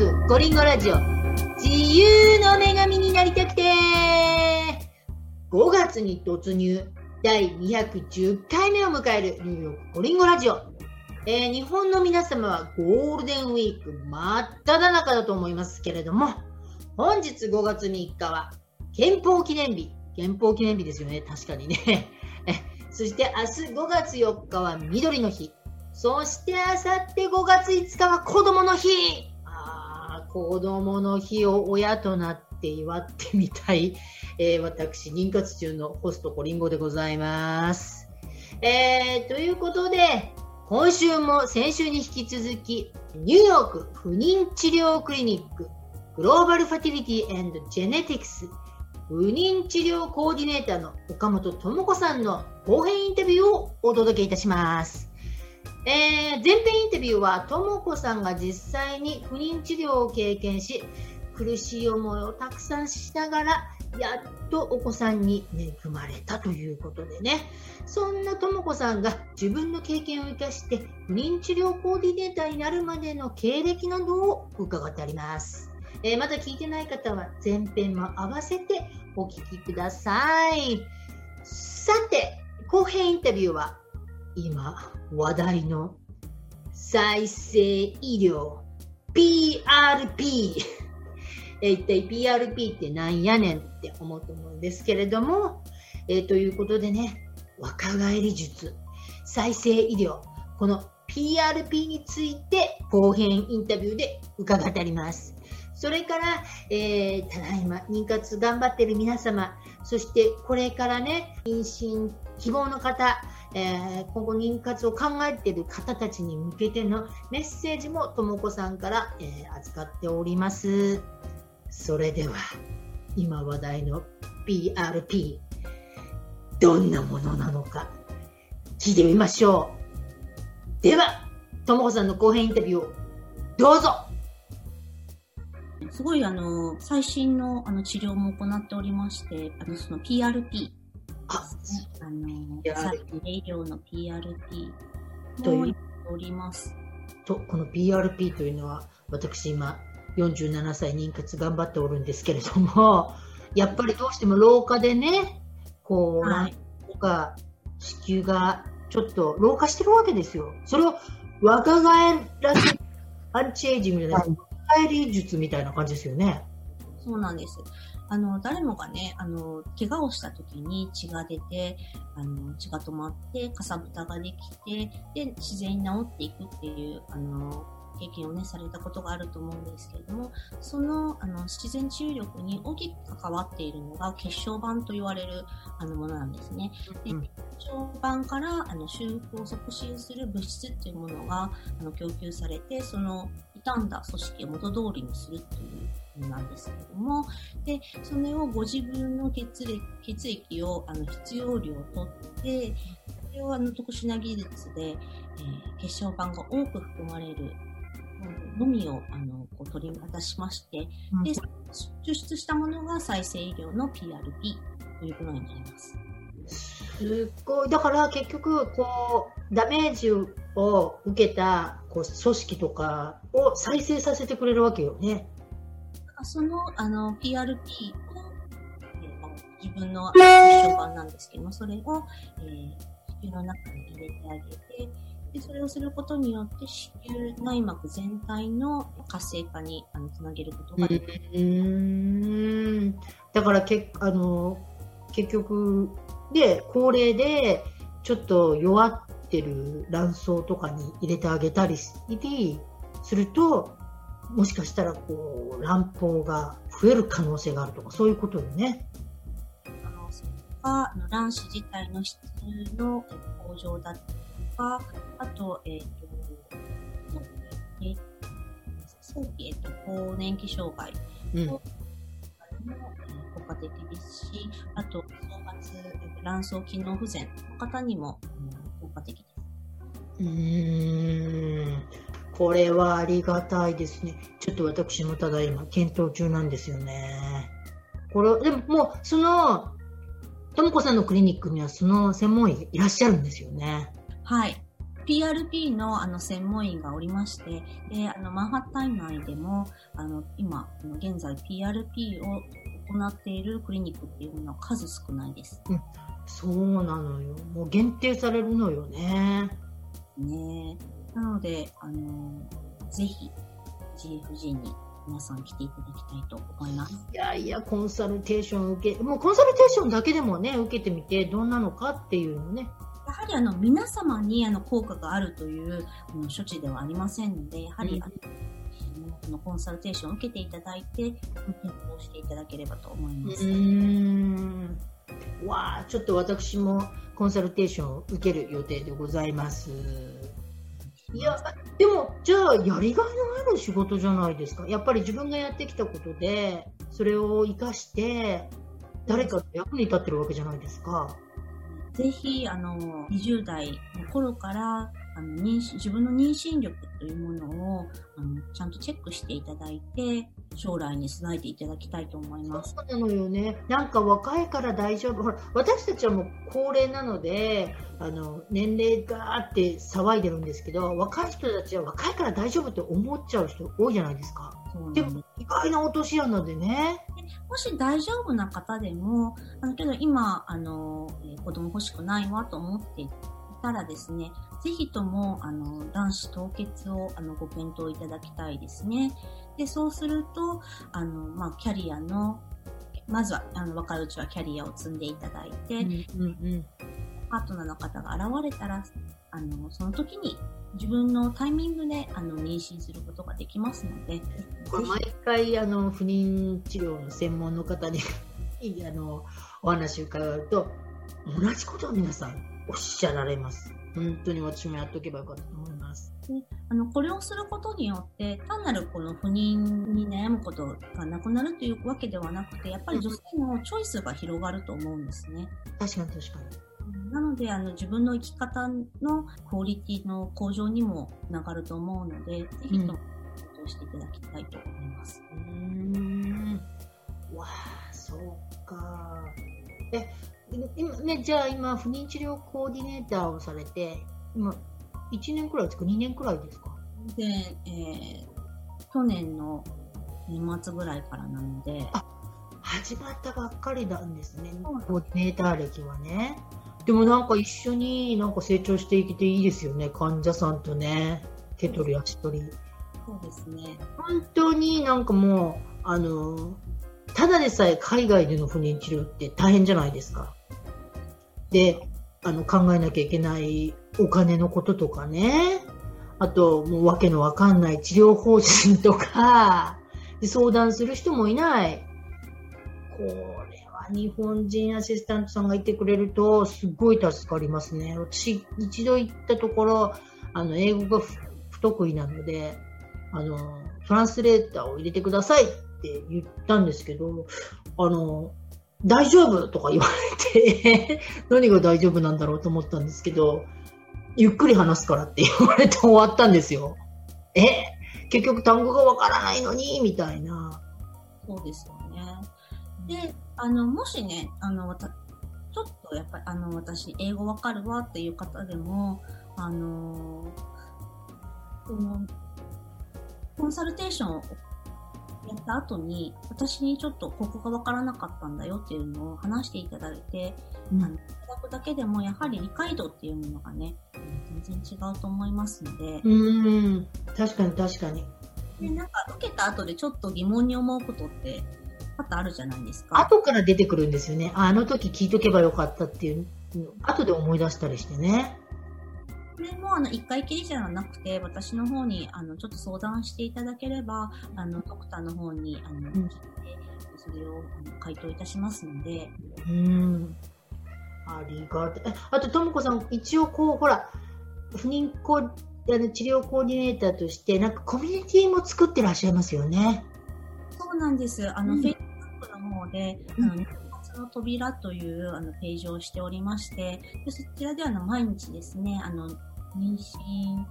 ークゴリンゴラジオ。自由の女神になりたくて。5月に突入。第210回目を迎えるニューヨークゴリンゴラジオ、えー、日本の皆様はゴールデンウィーク真っ只中だと思いますけれども。本日5月3日は憲法記念日。憲法記念日ですよね。確かにね。そして明日5月4日は緑の日。そしてあさって5月5日は子供の日。子供の日を親となって祝ってみたい、えー、私、妊活中のホストコリンゴでございます。えー、ということで、今週も先週に引き続き、ニューヨーク不妊治療クリニック、グローバルファティリティジェネティクス、不妊治療コーディネーターの岡本智子さんの後編インタビューをお届けいたします。えー、前編インタビューは、とも子さんが実際に不妊治療を経験し、苦しい思いをたくさんしながら、やっとお子さんに恵まれたということでね、そんなとも子さんが自分の経験を生かして、不妊治療コーディネーターになるまでの経歴などを伺ってあります。えー、まだ聞いてない方は前編も合わせてお聞きください。さて、後編インタビューは今話題の再生医療 PRP 一体 PRP ってなんやねんって思うと思うんですけれども、えー、ということでね若返り術再生医療この PRP について後編インタビューで伺ってあります。それから、えー、ただいま妊活頑張ってる皆様そしてこれからね妊娠希望の方えー、今後妊活を考えている方たちに向けてのメッセージもとも子さんから、えー、預かっております。それでは、今話題の PRP、どんなものなのか、聞いてみましょう。では、とも子さんの後編インタビューを、どうぞすごいあの最新のあの治療も行っておりまして、あのその PRP ああの、医療の PRP と言っております。と、この PRP というのは、私今、47歳妊活頑張っておるんですけれども、やっぱりどうしても廊下でね、こう、はい、とか子宮がちょっと老化してるわけですよ。それを若返らせ、アンチエイジングじゃない、若返り術みたいな感じですよね。そうなんです。あの、誰もがね、あの、怪我をした時に血が出て、あの、血が止まって、かさぶたができて、で、自然に治っていくっていう、あの、経験をね、されたことがあると思うんですけれども、その、あの、自然治癒力に大きく関わっているのが血小板と言われる、あの、ものなんですね。で、血小板から、あの、修復を促進する物質っていうものが、あの、供給されて、その、傷んだ組織を元通りにするというなんですけれども、で、それをご自分の血液血液をあの必要量とって、それをあの特殊な技術で、えー、血小板が多く含まれるのみをあのこう取り渡しまして、うん、で、抽出したものが再生医療の PRP ということになります。すっごい。だから結局、こう、ダメージを受けたこう組織とかを再生させてくれるわけよね。そのあの PRP を、えー、自分の血小板なんですけども、それを、えー、子宮の中に入れてあげて、でそれをすることによって子宮内膜全体の活性化にあのつなげることができる。うんだからけあの結局で高齢でちょっと弱ってる卵巣とかに入れてあげたりするともしかしたらこう卵胞が増える可能性があるとかそういうことよね。可能性とか卵子自体の質の向上だったりとかあと,、えーとえー、早期、えーと、更年期障害の、うん、効果的ですしあと卵巣機能不全の方にも、うん、効果的です。うんこれはありがたいですね。ちょっと私もただ今検討中なんですよね。これ、でももう、その、ともこさんのクリニックにはその専門医いらっしゃるんですよね。はい。PRP のあの専門医がおりまして、で、あの、マンハッタン内でも、あの、今、現在 PRP を行っているクリニックっていうのは数少ないです。そうなのよ。もう限定されるのよね。ねなので、あの、ぜひ、GFG に皆さん来ていただきたいと思います。いやいや、コンサルテーション受け、もうコンサルテーションだけでもね、受けてみて、どんなのかっていうのね。やはりあの皆様にあの効果があるという処置ではありませんので、やはり、うんあのコンサルテーションを受けていただいて、検討していただければと思いうます。ーん。わあ、ちょっと私もコンサルテーションを受ける予定でございます。いや、でも、じゃあ、やりがいのある仕事じゃないですか。やっぱり自分がやってきたことで、それを生かして、誰かの役に立ってるわけじゃないですか。ぜひ、あの、20代の頃から、あの妊娠自分の妊娠力というものをあのちゃんとチェックしていただいて、将来に備えていただきたいと思います。そうなのよね。なんか若いから大丈夫。ほら、私たちはもう高齢なので、あの、年齢があって騒いでるんですけど、若い人たちは若いから大丈夫って思っちゃう人多いじゃないですか。でも意外な落とし穴でね。もし大丈夫な方でも、あのけど今、あの、えー子供欲しくないわと思っていたらですね、ぜひとも、あの、卵子凍結を、あの、ご検討いただきたいですね。で、そうすると、あの、まあ、キャリアの、まずは、あの、若いうちはキャリアを積んでいただいて、うんうんパートナーの方が現れたら、あの、その時に自分のタイミングで、あの、妊娠することができますので、これ毎回あの不妊治療の専門の方に あのお話を伺うと同じことを皆さんおっしゃられます。本当に私もやっとけばよかったと思います。あの、これをすることによって、単なるこの不妊に悩むことがなくなるというわけではなくて、やっぱり女性のチョイスが広がると思うんですね。確かに確かに。なので、あの、自分の生き方のクオリティの向上にもつながると思うので、ぜひとも検討していただきたいと思います。うーん。わあ、そうか。え、今ね、じゃあ今、不妊治療コーディネーターをされて、今、1年くらいですか ?2 年くらいですか？で、えー去年の年末ぐらいからなので、始まったばっかりなんですねコーディネーター歴はね。でもなんか一緒になんか成長していけていいですよね、患者さんとね、手取り足取り。そうですね。本当になんかもう、あの、ただでさえ海外での不妊治療って大変じゃないですか。で、あの、考えなきゃいけないお金のこととかね。あと、もうわけのわかんない治療方針とか、相談する人もいない。これは日本人アシスタントさんがいてくれると、すごい助かりますね。私、一度行ったところ、あの、英語が不得意なので、あの、トランスレーターを入れてくださいって言ったんですけど、あの、大丈夫？とか言われて、何が大丈夫なんだろうと思ったんですけど、ゆっくり話すからって言われて終わったんですよ。え？結局単語がわからないのにみたいな。そうですよね。で、あの、もしね、あの、ちょっとやっぱり、あの、私、英語わかるわっていう方でも、あの、この、コンサルテーションをやった後に、私にちょっとここがわからなかったんだよっていうのを話していただいて、うんあのいただくだけでも、やはり理解度っていうものがね、全然違うと思いますので、うーん、確かに確かに。でなんか受けた後でちょっと疑問に思うことって多々あるじゃないですか。後から出てくるんですよね。ああの時聞いとけばよかったっていうの、後で思い出したりしてね。これもあの一回きりじゃなくて、私の方にあのちょっと相談していただければ、あのドクターの方にあの、ん聞いてそれをあの回答いたしますので、うん。ありがたあと、ともこさん、一応こう、ほら、不妊コあの治療コーディネーターとして、なんかコミュニティも作ってらっしゃいますよね。そうなんです。あの、うん Facebook の方で、うんあの、の扉というあのページをしておりまして、でそちらではの毎日ですね、あの、妊娠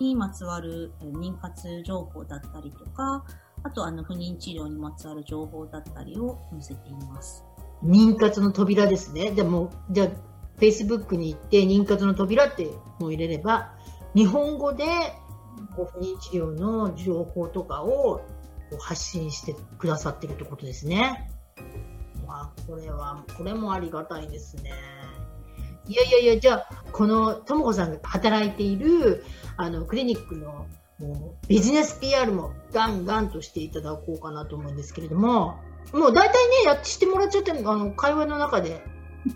にまつわる妊活情報だったりとか、あとあの不妊治療にまつわる情報だったりを載せています。妊活の扉ですね。でも、じゃあ、Facebook に行って、妊活の扉ってもう入れれば、日本語でこう不妊治療の情報とかを発信してくださってるってことですね。これは、これもありがたいですね。いやいやいや、じゃあ、このともこさんが働いているあのクリニックのもうビジネス PR もガンガンとしていただこうかなと思うんですけれども、もう大体ね、やってしてもらっちゃってあの会話の中でし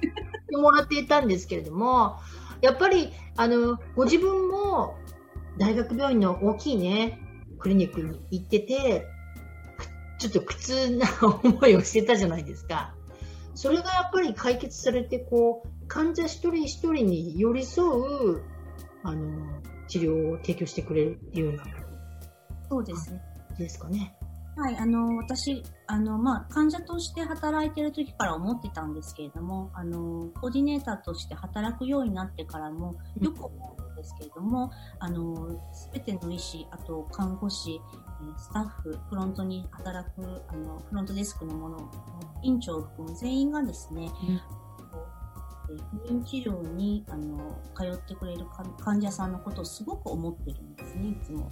てもらっていたんですけれども、やっぱりあのご自分も大学病院の大きいね、クリニックに行ってて、ちょっと苦痛な思いをしてたじゃないですか。それがやっぱり解決されて、こう、患者一人一人に寄り添う、あの、治療を提供してくれるっていうような。そうですね。ですかね。はい、あの、私、あの、まあ、患者として働いてる時から思ってたんですけれども、あの、コーディネーターとして働くようになってからも、よく思うんですけれども、あの、すべての医師、あと看護師、スタッフ、フロントに働く、あの、フロントデスクのもの、院長を含む全員がですね、不妊治療にあの通ってくれる患者さんのことをすごく思ってるんですね、いつも。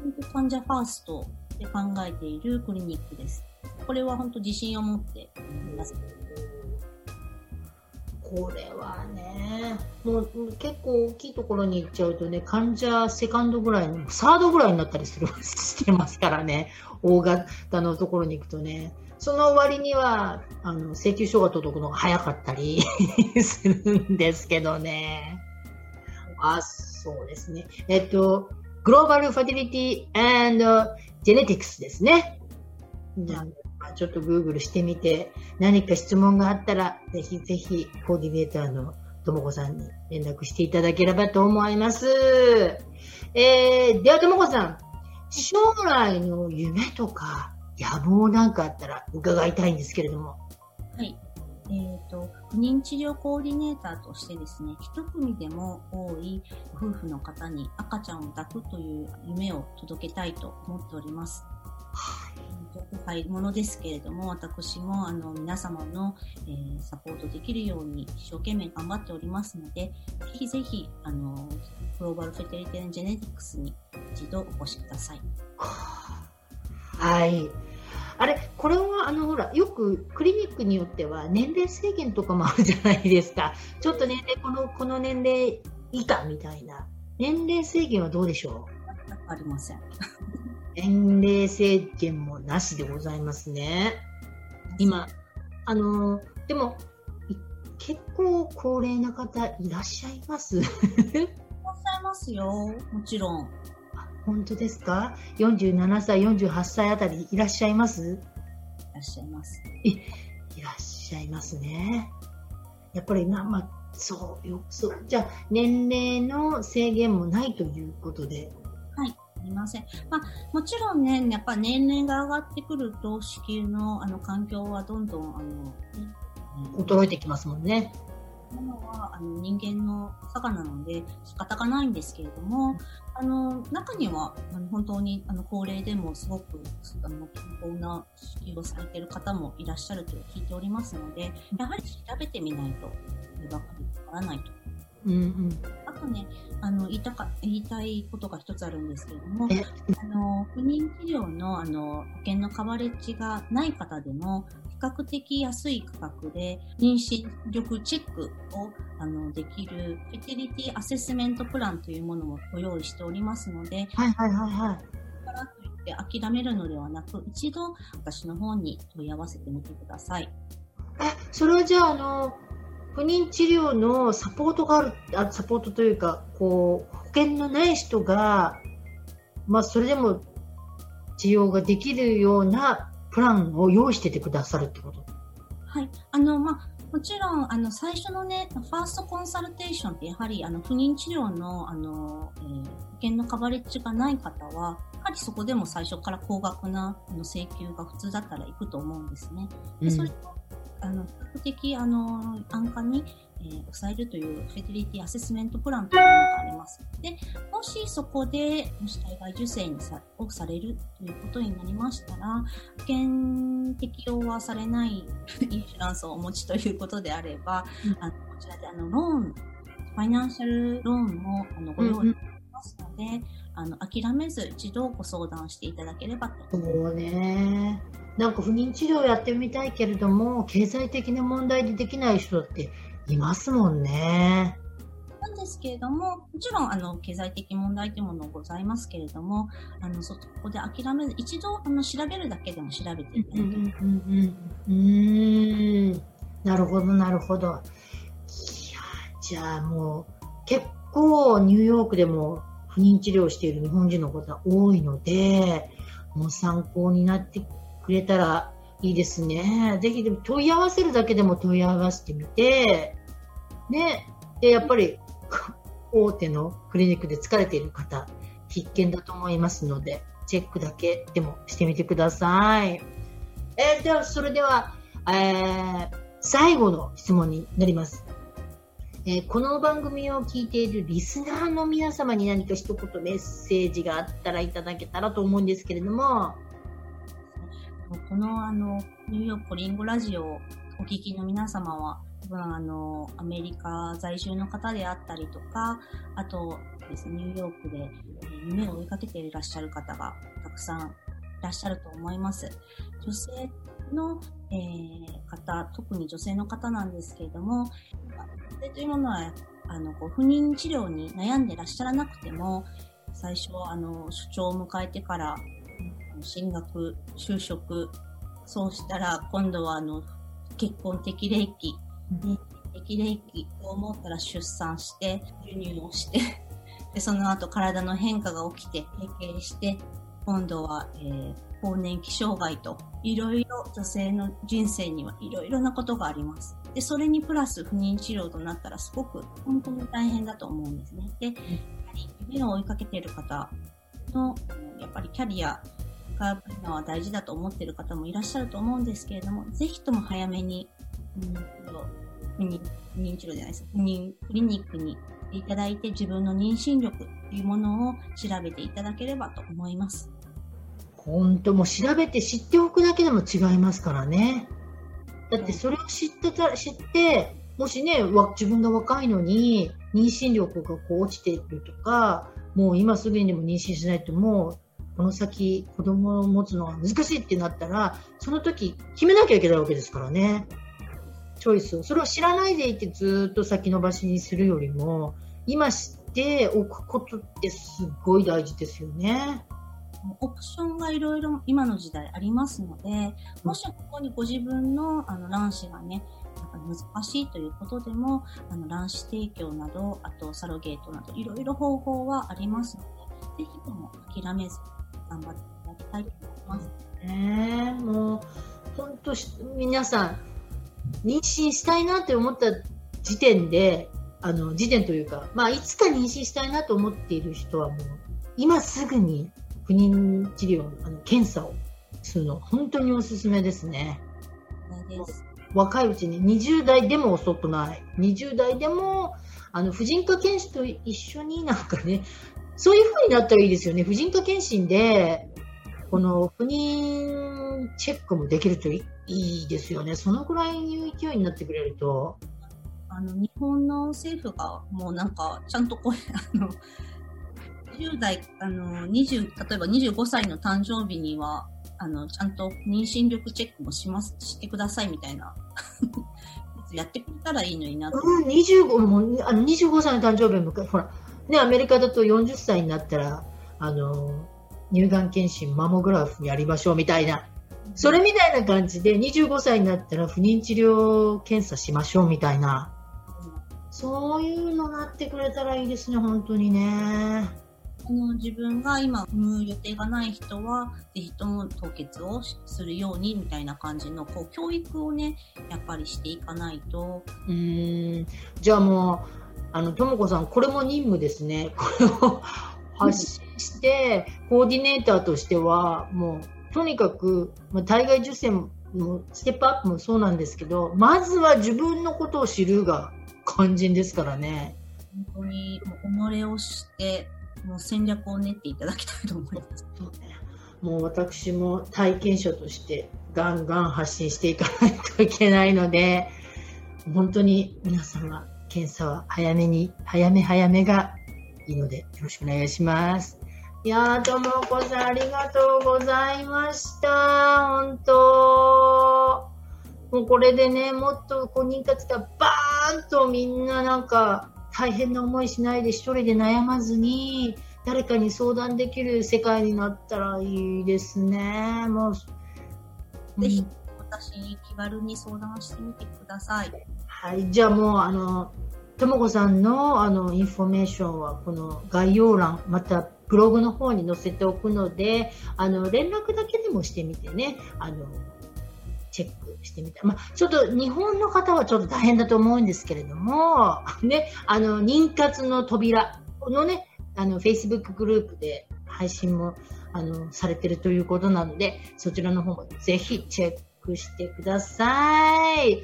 本当患者ファーストで考えているクリニックです。これは本当自信を持って出す。これはね、もう結構大きいところに行っちゃうとね、患者セカンドぐらいの、サードぐらいになったりする してますからね、大型のところに行くとね。その割には、あの、請求書が届くのが早かったり するんですけどね。あ、そうですね。えっと、グローバルファティリティ and Genetics ですね。じゃあ、ちょっと Google してみて、何か質問があったら、ぜひぜひ、コーディネーターのともこさんに連絡していただければと思います。えー、ではともこさん、将来の夢とか、野望なんかあったら伺いたいんですけれども。はい。え、ー、と、不妊治療コーディネーターとしてですね、一組でも多い夫婦の方に赤ちゃんを抱くという夢を届けたいと思っております。はい、ものですけれども、私もあの皆様の、えー、サポートできるように一生懸命頑張っておりますので、ぜひぜひ、あの、グローバルフェテリテンジェネティクスに一度お越しください。はい。あれ、これは、あの、ほら、よくクリニックによっては年齢制限とかもあるじゃないですか。ちょっと年齢、この、この年齢以下みたいな。年齢制限はどうでしょう？ありません。年齢制限もなしでございますね。今、あの、でも、結構高齢な方いらっしゃいます？いらっしゃいますよ。もちろん。本当ですか ?47 歳、48歳あたりいらっしゃいます？いらっしゃいます。いらっしゃいますね。やっぱりな、まあ、そうよ、そう。じゃあ、年齢の制限もないということで。ません。まあ、もちろんね、やっぱ年齢が上がってくると、子宮のあの環境はどんどん、あの、ね、衰えてきますもんね。ものはあの人間の差がなので仕方がないんですけれども、あの中にはあの本当にあの高齢でもすごくあの健康な支給をされている方もいらっしゃると聞いておりますので、やはり調べてみないと、わからないと。うんうん、あとね、あの言いたか言いたいことが一つあるんですけれども、あの不妊治療のあの保険のカバレッジがない方でも、較的安い価格で妊娠力チェックをあのできるフェテリティアセスメントプランというものもご用意しておりますので、はいはいはいはい。からといって諦めるのではなく、一度私の方に問い合わせてみてください。え、それはじゃあ、あの、不妊治療のサポートがある、あサポートというか、こう、保険のない人が、まあ、それでも治療ができるようなプランを用意しててくださるってこと？はい。あの、まあ、もちろん、あの、最初のね、ファーストコンサルテーションってやはり、あの、不妊治療の、あの、えー、保険のカバレッジがない方は、やはりそこでも最初から高額なあの請求が普通だったら行くと思うんですね。で、それと、あの、比較的、あの、安価に、えー、抑えるというフェテリティアセスメントプランというものがあります。で、もしそこで、もし体外受精にさをされるということになりましたら、保険適用はされないインシュランスをお持ちということであれば、うん、あのこちらであのローン、ファイナンシャルローンもあのご用意ますので、あの、諦めず一度ご相談していただければと。そうね。なんか不妊治療やってみたいけれども、経済的な問題でできない人っていますもんね。なんですけれども、もちろん、あの、経済的問題というものございますけれども、あの、そこで諦めず、一度、あの、調べるだけでも調べていただける。うんうんうん。なるほど、なるほど。いや、じゃあもう、結構ニューヨークでも不妊治療している日本人の方多いので、もう参考になってくれたらいいですね。ぜひでも問い合わせるだけでも問い合わせてみて、ね。で、やっぱり 大手のクリニックで疲れている方、必見だと思いますので、チェックだけでもしてみてください。えーでは、それでは、えー最後の質問になります。えーこの番組を聞いているリスナーの皆様に何か一言メッセージがあったらいただけたらと思うんですけれども、この、あの、ニューヨークコリンゴラジオをお聞きの皆様は、多分あの、アメリカ在住の方であったりとか、あとですね、ニューヨークで夢を追いかけていらっしゃる方がたくさんいらっしゃると思います。女性の、えー方、特に女性の方なんですけれども、女性というものは、あの、こう不妊治療に悩んでらっしゃらなくても、最初、あの、所長を迎えてから、進学、就職、そうしたら、今度は、あの、結婚適齢期、うん。ね適齢期と思ったら出産して、授乳をして、で、その後体の変化が起きて、閉経して、今度は、えー更年期障害と、いろいろ女性の人生にはいろいろなことがあります。で、それにプラス不妊治療となったらすごく本当に大変だと思うんですね。で、やはり夢を追いかけている方の、やっぱりキャリアが今は大事だと思っている方もいらっしゃると思うんですけれども、ぜひとも早めに、うん不妊不妊治療じゃないです。不妊クリニックに行っていただいて自分の妊娠力というものを調べていただければと思います。本当もう調べて知っておくだけでも違いますからね。だってそれを知ってた、知って、もしね、わ自分が若いのに妊娠力がこう落ちているとか、もう今すぐにでも妊娠しないともう、この先子供を持つのが難しいってなったら、その時決めなきゃいけないわけですからね。チョイスを。それを知らないでいてずっと先延ばしにするよりも、今知っておくことってすごい大事ですよね。オプションがいろいろ今の時代ありますので、もしここにご自分のあの卵子がね、なんか難しいということでも、あの卵子提供など、あとサロゲートなど、いろいろ方法はありますので、ぜひとも諦めず頑張っていただきたいと思います。ねえもう本当し皆さん妊娠したいなって思った時点であの時点というか、まあ、いつか妊娠したいなと思っている人はもう今すぐに不妊治療あの検査をするの本当におすすめですね。です。若いうちに。20代でも遅くない。20代でもあの婦人科検診と一緒になんかねそういう風になったらいいですよね。婦人科検診でこの不妊チェックもできるといいいですよね。そのくらいの勢いになってくれると。あの、日本の政府がもうなんか、ちゃんとこう、あの、10代、あの、20、例えば25歳の誕生日には、あの、ちゃんと妊娠力チェックもします、してくださいみたいな、やってくれたらいいのになと。うん、25もうあの25歳の誕生日を迎えほら、ね、アメリカだと40歳になったらあの乳がん検診マンモグラフやりましょうみたいな。それみたいな感じで25歳になったら不妊治療検査しましょうみたいな。そういうのなってくれたらいいですね本当にねあの自分が今産む予定がない人は、ぜひとも凍結をしするようにみたいな感じの、こう、教育をね、やっぱりしていかないと、うーん。じゃあもうあのともこさんこれも任務ですね。これを発信してコーディネーターとしてはもうとにかく、まあ、体外受精もステップアップもそうなんですけどまずは自分のことを知るが肝心ですからね。本当に己をして、もう戦略を練っていただきたいと思います。そうねもう私も体験者としてガンガン発信していかないといけないので本当に皆様検査は早めに早め早めがいいので、よろしくお願いします。いやー、ともこさん、ありがとうございました。本当もうこれでね、もっとこう妊活がバーンとみんななんか大変な思いしないで一人で悩まずに、誰かに相談できる世界になったらいいですね。もう、ぜひうん私に気軽に相談してみてください。はい、じゃあもう、あの、ともこさんの、あの、インフォメーションは、この概要欄、また、ブログの方に載せておくので、あの、連絡だけでもしてみてね、あの、チェックしてみた。まあ、ちょっと日本の方はちょっと大変だと思うんですけれども、ね、あの、妊活の扉のね、あの、Facebook グループで配信も、あの、されてるということなので、そちらの方もぜひチェックしてください。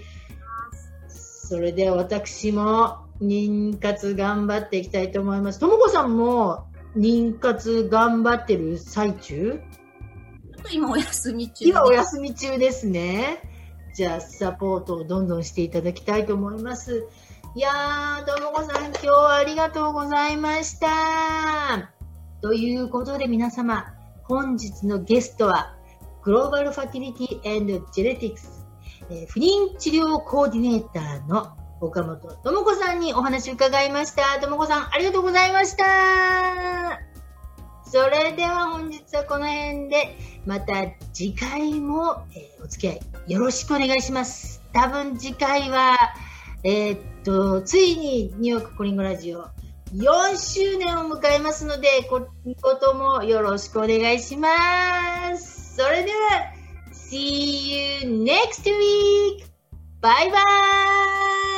それでは私も妊活頑張っていきたいと思います。ともこさんも妊活頑張ってる最中？今お休み中今お休み中ですね。じゃあサポートをどんどんしていただきたいと思います。いやー、ともこさん今日はありがとうございました。ということで皆様、本日のゲストはグローバルファティリティジェネティクスえー不妊治療コーディネーターの岡本智子さんにお話を伺いました。智子さん、ありがとうございました。それでは本日はこの辺で、また次回も、えーお付き合いよろしくお願いします。多分次回は、えーっと、ついにニューヨークコリンゴラジオ4周年を迎えますので、ここともよろしくお願いします。それでは、See you next week! Bye bye!